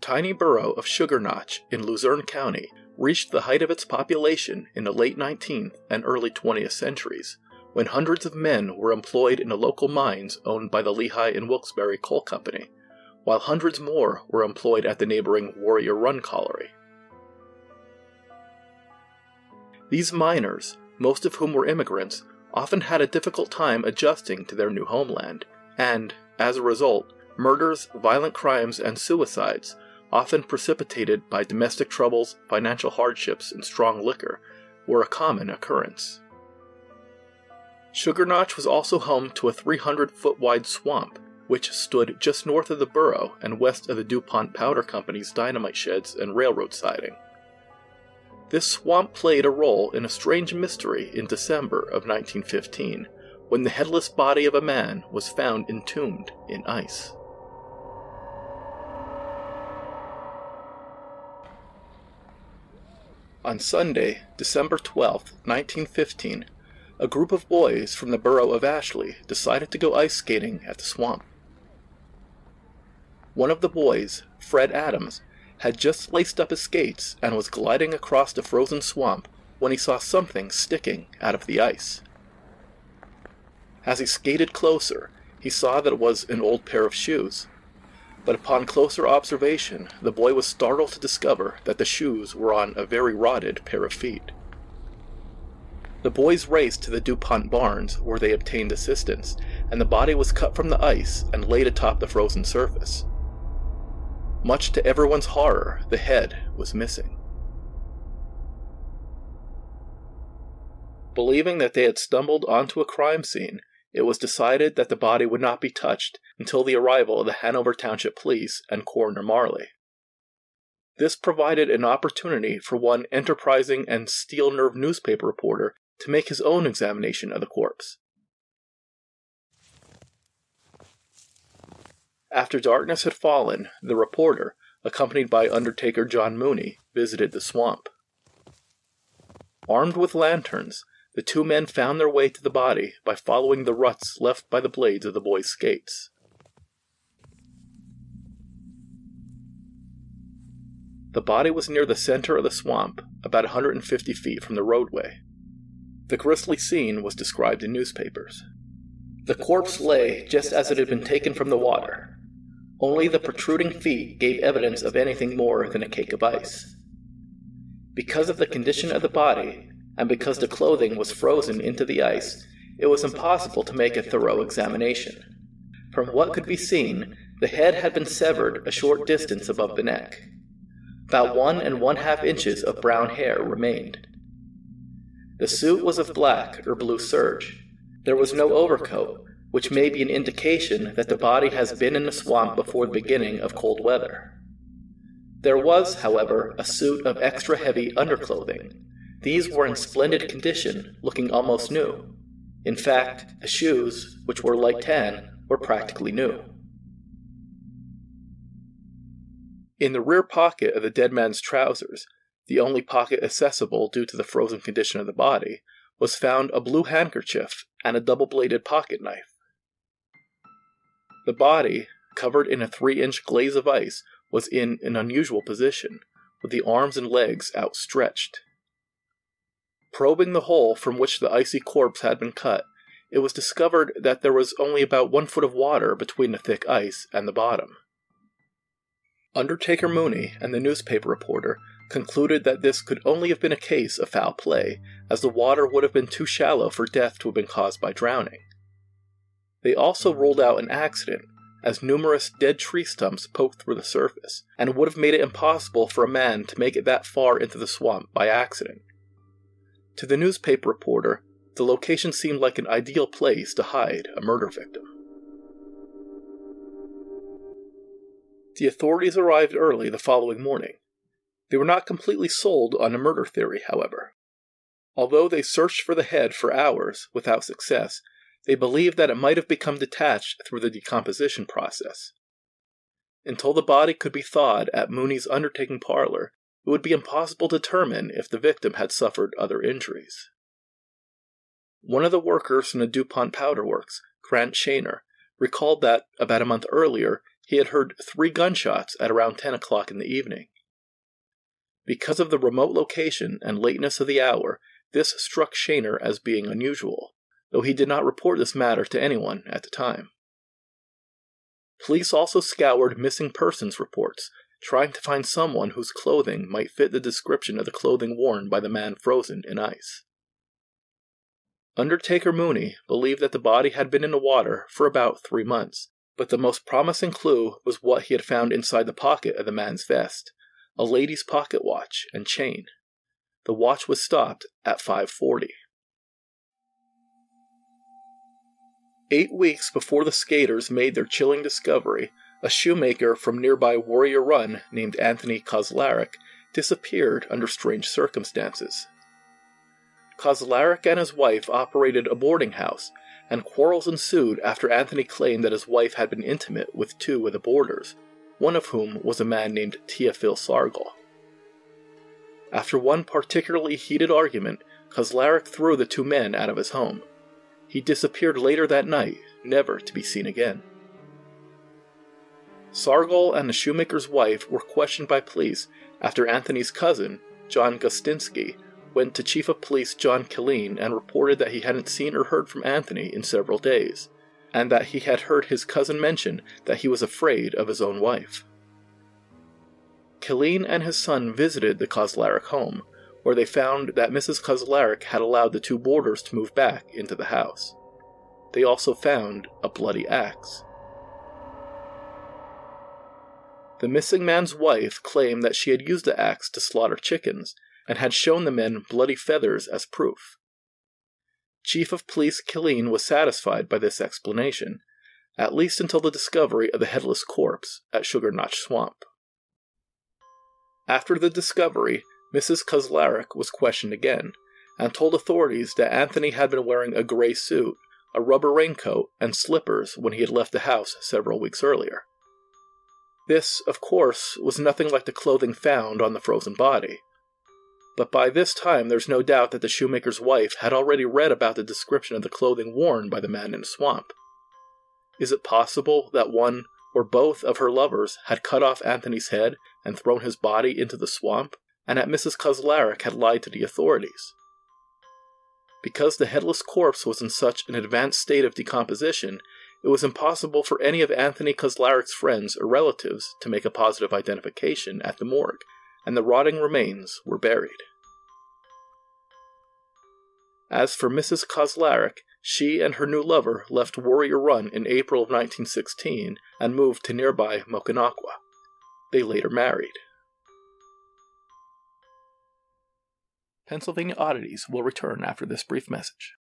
Tiny borough of Sugar Notch in Luzerne County reached the height of its population in the late 19th and early 20th centuries, when hundreds of men were employed in the local mines owned by the Lehigh and Wilkes-Barre Coal Company, while hundreds more were employed at the neighboring Warrior Run Colliery. These miners, most of whom were immigrants, often had a difficult time adjusting to their new homeland, and, as a result, murders, violent crimes, and suicides, often precipitated by domestic troubles, financial hardships, and strong liquor, were a common occurrence. Sugar Notch was also home to a 300 foot wide swamp, which stood just north of the borough and west of the DuPont Powder Company's dynamite sheds and railroad siding. This swamp played a role in a strange mystery in December of 1915 when the headless body of a man was found entombed in ice. On Sunday, December 12, 1915, a group of boys from the borough of Ashley decided to go ice skating at the swamp. One of the boys, Fred Adams, had just laced up his skates and was gliding across the frozen swamp when he saw something sticking out of the ice. As he skated closer, he saw that it was an old pair of shoes but upon closer observation, the boy was startled to discover that the shoes were on a very rotted pair of feet. The boys raced to the DuPont barns, where they obtained assistance, and the body was cut from the ice and laid atop the frozen surface. Much to everyone's horror, the head was missing. Believing that they had stumbled onto a crime scene, it was decided that the body would not be touched until the arrival of the Hanover Township Police and Coroner Marley. This provided an opportunity for one enterprising and steel nerved newspaper reporter to make his own examination of the corpse. After darkness had fallen, the reporter, accompanied by Undertaker John Mooney, visited the swamp. Armed with lanterns, the two men found their way to the body by following the ruts left by the blades of the boy's skates. The body was near the center of the swamp, about 150 feet from the roadway. The grisly scene was described in newspapers. The corpse lay just as it had been taken from the water. Only the protruding feet gave evidence of anything more than a cake of ice. Because of the condition of the body, and because the clothing was frozen into the ice, it was impossible to make a thorough examination. From what could be seen, the head had been severed a short distance above the neck. About one and one half inches of brown hair remained. The suit was of black or blue serge. There was no overcoat, which may be an indication that the body has been in the swamp before the beginning of cold weather. There was, however, a suit of extra heavy underclothing, these were in splendid condition, looking almost new. In fact, the shoes, which were like tan, were practically new. In the rear pocket of the dead man's trousers, the only pocket accessible due to the frozen condition of the body, was found a blue handkerchief and a double bladed pocket knife. The body, covered in a three inch glaze of ice, was in an unusual position, with the arms and legs outstretched. Probing the hole from which the icy corpse had been cut, it was discovered that there was only about one foot of water between the thick ice and the bottom. Undertaker Mooney and the newspaper reporter concluded that this could only have been a case of foul play, as the water would have been too shallow for death to have been caused by drowning. They also ruled out an accident, as numerous dead tree stumps poked through the surface, and would have made it impossible for a man to make it that far into the swamp by accident. To the newspaper reporter, the location seemed like an ideal place to hide a murder victim. The authorities arrived early the following morning. They were not completely sold on a murder theory, however. Although they searched for the head for hours without success, they believed that it might have become detached through the decomposition process. Until the body could be thawed at Mooney's undertaking parlor, it would be impossible to determine if the victim had suffered other injuries. One of the workers from the DuPont Powder Works, Grant Shaner, recalled that, about a month earlier, he had heard three gunshots at around 10 o'clock in the evening. Because of the remote location and lateness of the hour, this struck Shaner as being unusual, though he did not report this matter to anyone at the time. Police also scoured missing persons reports, trying to find someone whose clothing might fit the description of the clothing worn by the man frozen in ice. Undertaker Mooney believed that the body had been in the water for about three months, but the most promising clue was what he had found inside the pocket of the man's vest a lady's pocket watch and chain. The watch was stopped at 540. Eight weeks before the skaters made their chilling discovery, a shoemaker from nearby Warrior Run named Anthony Kozlarek disappeared under strange circumstances. Kozlarek and his wife operated a boarding house, and quarrels ensued after Anthony claimed that his wife had been intimate with two of the boarders, one of whom was a man named Teofil Sargal. After one particularly heated argument, Kozlarek threw the two men out of his home. He disappeared later that night, never to be seen again. Sargal and the shoemaker's wife were questioned by police after Anthony's cousin, John Gustinski, went to Chief of Police John Killeen and reported that he hadn't seen or heard from Anthony in several days, and that he had heard his cousin mention that he was afraid of his own wife. Killeen and his son visited the Kozlarek home, where they found that Mrs. Kozlarek had allowed the two boarders to move back into the house. They also found a bloody axe. The missing man's wife claimed that she had used the axe to slaughter chickens and had shown the men bloody feathers as proof. Chief of Police Killeen was satisfied by this explanation, at least until the discovery of the headless corpse at Sugar Notch Swamp. After the discovery, Mrs. Kozlarek was questioned again and told authorities that Anthony had been wearing a gray suit, a rubber raincoat, and slippers when he had left the house several weeks earlier. This, of course, was nothing like the clothing found on the frozen body. But by this time, there's no doubt that the shoemaker's wife had already read about the description of the clothing worn by the man in the swamp. Is it possible that one or both of her lovers had cut off Anthony's head and thrown his body into the swamp, and that Mrs. Kozlarek had lied to the authorities? Because the headless corpse was in such an advanced state of decomposition, it was impossible for any of Anthony Kozlarek's friends or relatives to make a positive identification at the morgue, and the rotting remains were buried. As for Mrs. Kozlarek, she and her new lover left Warrior Run in April of 1916 and moved to nearby Mocanaqua. They later married. Pennsylvania Oddities will return after this brief message.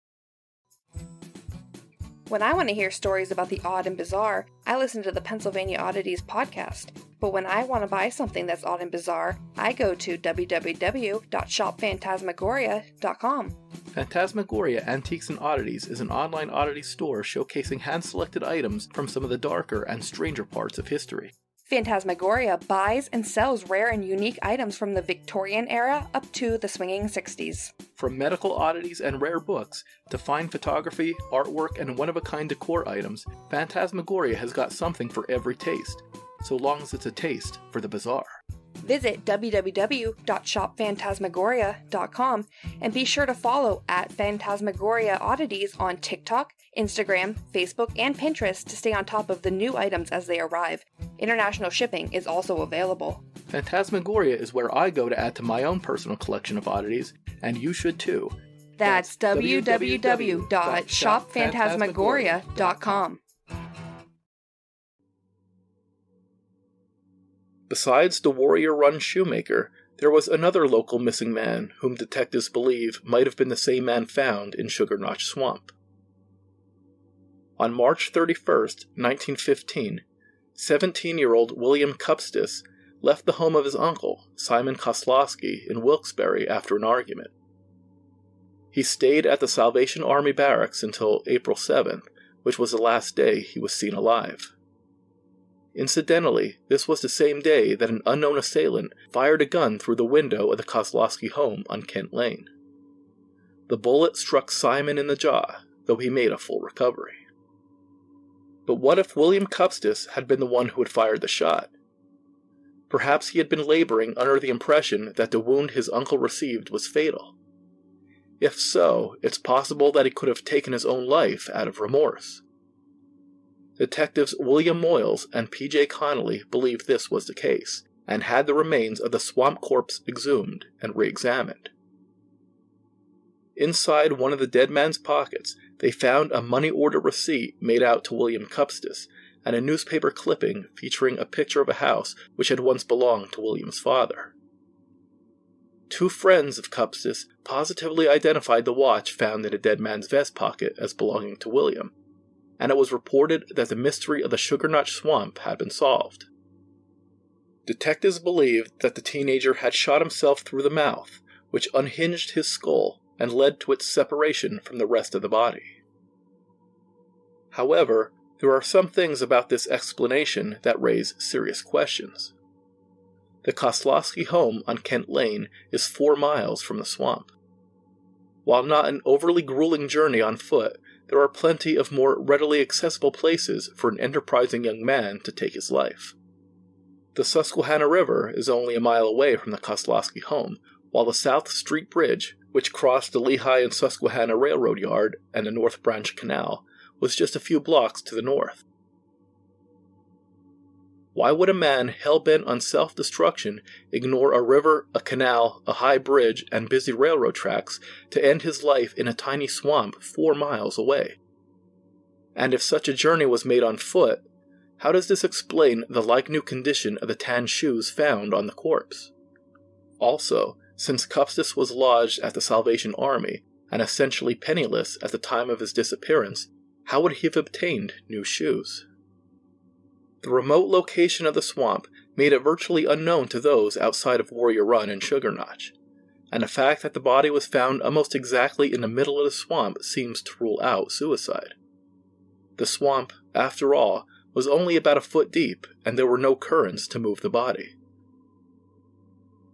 When I want to hear stories about the odd and bizarre, I listen to the Pennsylvania Oddities podcast. But when I want to buy something that's odd and bizarre, I go to www.shopphantasmagoria.com. Phantasmagoria Antiques and Oddities is an online oddity store showcasing hand selected items from some of the darker and stranger parts of history. Phantasmagoria buys and sells rare and unique items from the Victorian era up to the swinging 60s. From medical oddities and rare books to fine photography, artwork, and one of a kind decor items, Phantasmagoria has got something for every taste, so long as it's a taste for the bizarre. Visit www.shopphantasmagoria.com and be sure to follow at Phantasmagoria Oddities on TikTok, Instagram, Facebook, and Pinterest to stay on top of the new items as they arrive. International shipping is also available. Phantasmagoria is where I go to add to my own personal collection of oddities, and you should too. That's www.shopphantasmagoria.com. Besides the Warrior Run shoemaker, there was another local missing man whom detectives believe might have been the same man found in Sugar Notch Swamp. On March 31, 1915, 17 year old William Cupstis left the home of his uncle, Simon Koslowski, in Wilkes-Barre after an argument. He stayed at the Salvation Army barracks until April 7th, which was the last day he was seen alive. Incidentally, this was the same day that an unknown assailant fired a gun through the window of the Koslowski home on Kent Lane. The bullet struck Simon in the jaw, though he made a full recovery. But what if William Cupstus had been the one who had fired the shot? Perhaps he had been laboring under the impression that the wound his uncle received was fatal. If so, it's possible that he could have taken his own life out of remorse. Detectives William Moyles and P.J. Connolly believed this was the case, and had the remains of the swamp corpse exhumed and re examined. Inside one of the dead man's pockets, they found a money order receipt made out to William Cupstus and a newspaper clipping featuring a picture of a house which had once belonged to William's father. Two friends of Cupstus positively identified the watch found in a dead man's vest pocket as belonging to William, and it was reported that the mystery of the Sugar Notch Swamp had been solved. Detectives believed that the teenager had shot himself through the mouth, which unhinged his skull and led to its separation from the rest of the body. However, there are some things about this explanation that raise serious questions. The Koslowski home on Kent Lane is four miles from the swamp. While not an overly grueling journey on foot, there are plenty of more readily accessible places for an enterprising young man to take his life. The Susquehanna River is only a mile away from the Koslowski home, while the South Street Bridge, which crossed the Lehigh and Susquehanna Railroad Yard and the North Branch Canal, was just a few blocks to the north. Why would a man hell bent on self destruction ignore a river, a canal, a high bridge, and busy railroad tracks to end his life in a tiny swamp four miles away? And if such a journey was made on foot, how does this explain the like new condition of the tan shoes found on the corpse? Also, since Cupstus was lodged at the Salvation Army and essentially penniless at the time of his disappearance, how would he have obtained new shoes? The remote location of the swamp made it virtually unknown to those outside of Warrior Run and Sugar Notch, and the fact that the body was found almost exactly in the middle of the swamp seems to rule out suicide. The swamp, after all, was only about a foot deep, and there were no currents to move the body.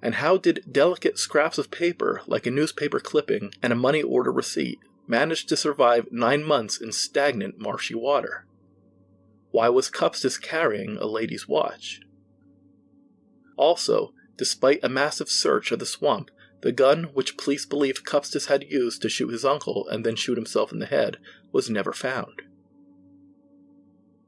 And how did delicate scraps of paper, like a newspaper clipping and a money order receipt, manage to survive nine months in stagnant, marshy water? Why was Cupstus carrying a lady's watch? Also, despite a massive search of the swamp, the gun which police believed Cupstus had used to shoot his uncle and then shoot himself in the head was never found.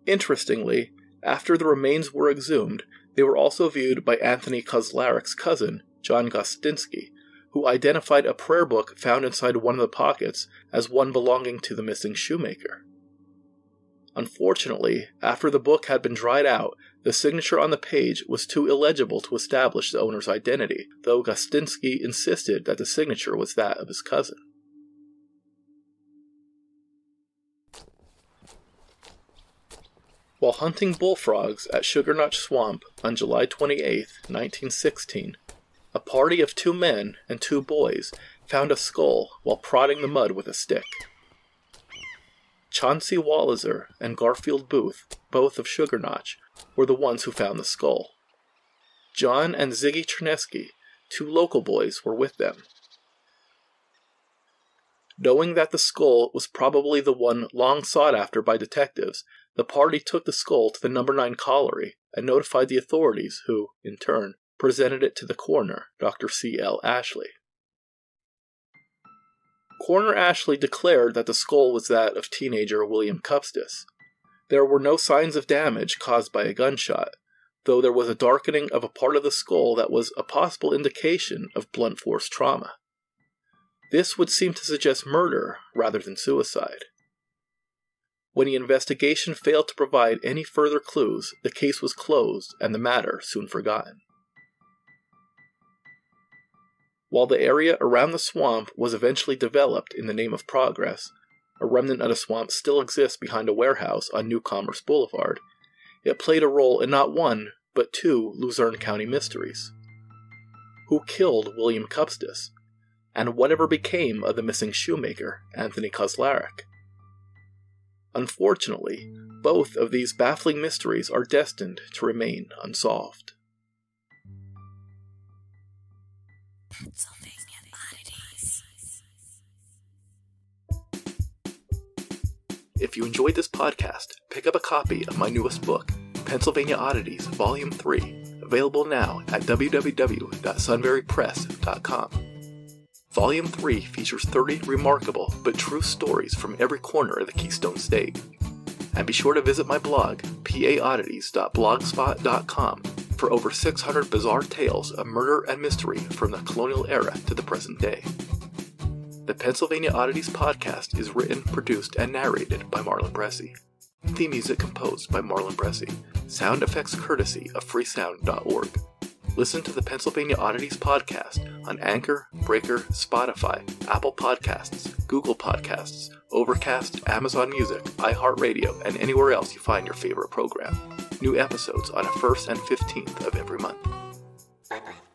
Interestingly, after the remains were exhumed, they were also viewed by Anthony Kozlarek's cousin, John Gostinski, who identified a prayer book found inside one of the pockets as one belonging to the missing shoemaker. Unfortunately, after the book had been dried out, the signature on the page was too illegible to establish the owner's identity, though Gostinski insisted that the signature was that of his cousin. While hunting bullfrogs at Sugar Notch Swamp on July 28, 1916, a party of two men and two boys found a skull while prodding the mud with a stick. Chauncey Walliser and Garfield Booth, both of Sugar Notch, were the ones who found the skull. John and Ziggy Chernesky, two local boys, were with them. Knowing that the skull was probably the one long sought after by detectives, the party took the skull to the number 9 colliery and notified the authorities, who, in turn, presented it to the coroner, Dr. C. L. Ashley. Coroner Ashley declared that the skull was that of teenager William Cupstis. There were no signs of damage caused by a gunshot, though there was a darkening of a part of the skull that was a possible indication of blunt force trauma. This would seem to suggest murder rather than suicide. When the investigation failed to provide any further clues, the case was closed and the matter soon forgotten. While the area around the swamp was eventually developed in the name of progress, a remnant of the swamp still exists behind a warehouse on New Commerce Boulevard. It played a role in not one, but two Luzerne County mysteries. Who killed William Cupstus? And whatever became of the missing shoemaker, Anthony Kozlarek? Unfortunately, both of these baffling mysteries are destined to remain unsolved. If you enjoyed this podcast, pick up a copy of my newest book, Pennsylvania Oddities, Volume 3, available now at www.sunburypress.com. Volume 3 features 30 remarkable but true stories from every corner of the Keystone State. And be sure to visit my blog, paoddities.blogspot.com, for over 600 bizarre tales of murder and mystery from the colonial era to the present day. The Pennsylvania Oddities podcast is written, produced, and narrated by Marlon Bressi. Theme music composed by Marlon Bressi. Sound effects courtesy of freesound.org. Listen to the Pennsylvania Oddities podcast on Anchor, Breaker, Spotify, Apple Podcasts, Google Podcasts, Overcast, Amazon Music, iHeartRadio, and anywhere else you find your favorite program. New episodes on the 1st and 15th of every month. Bye bye.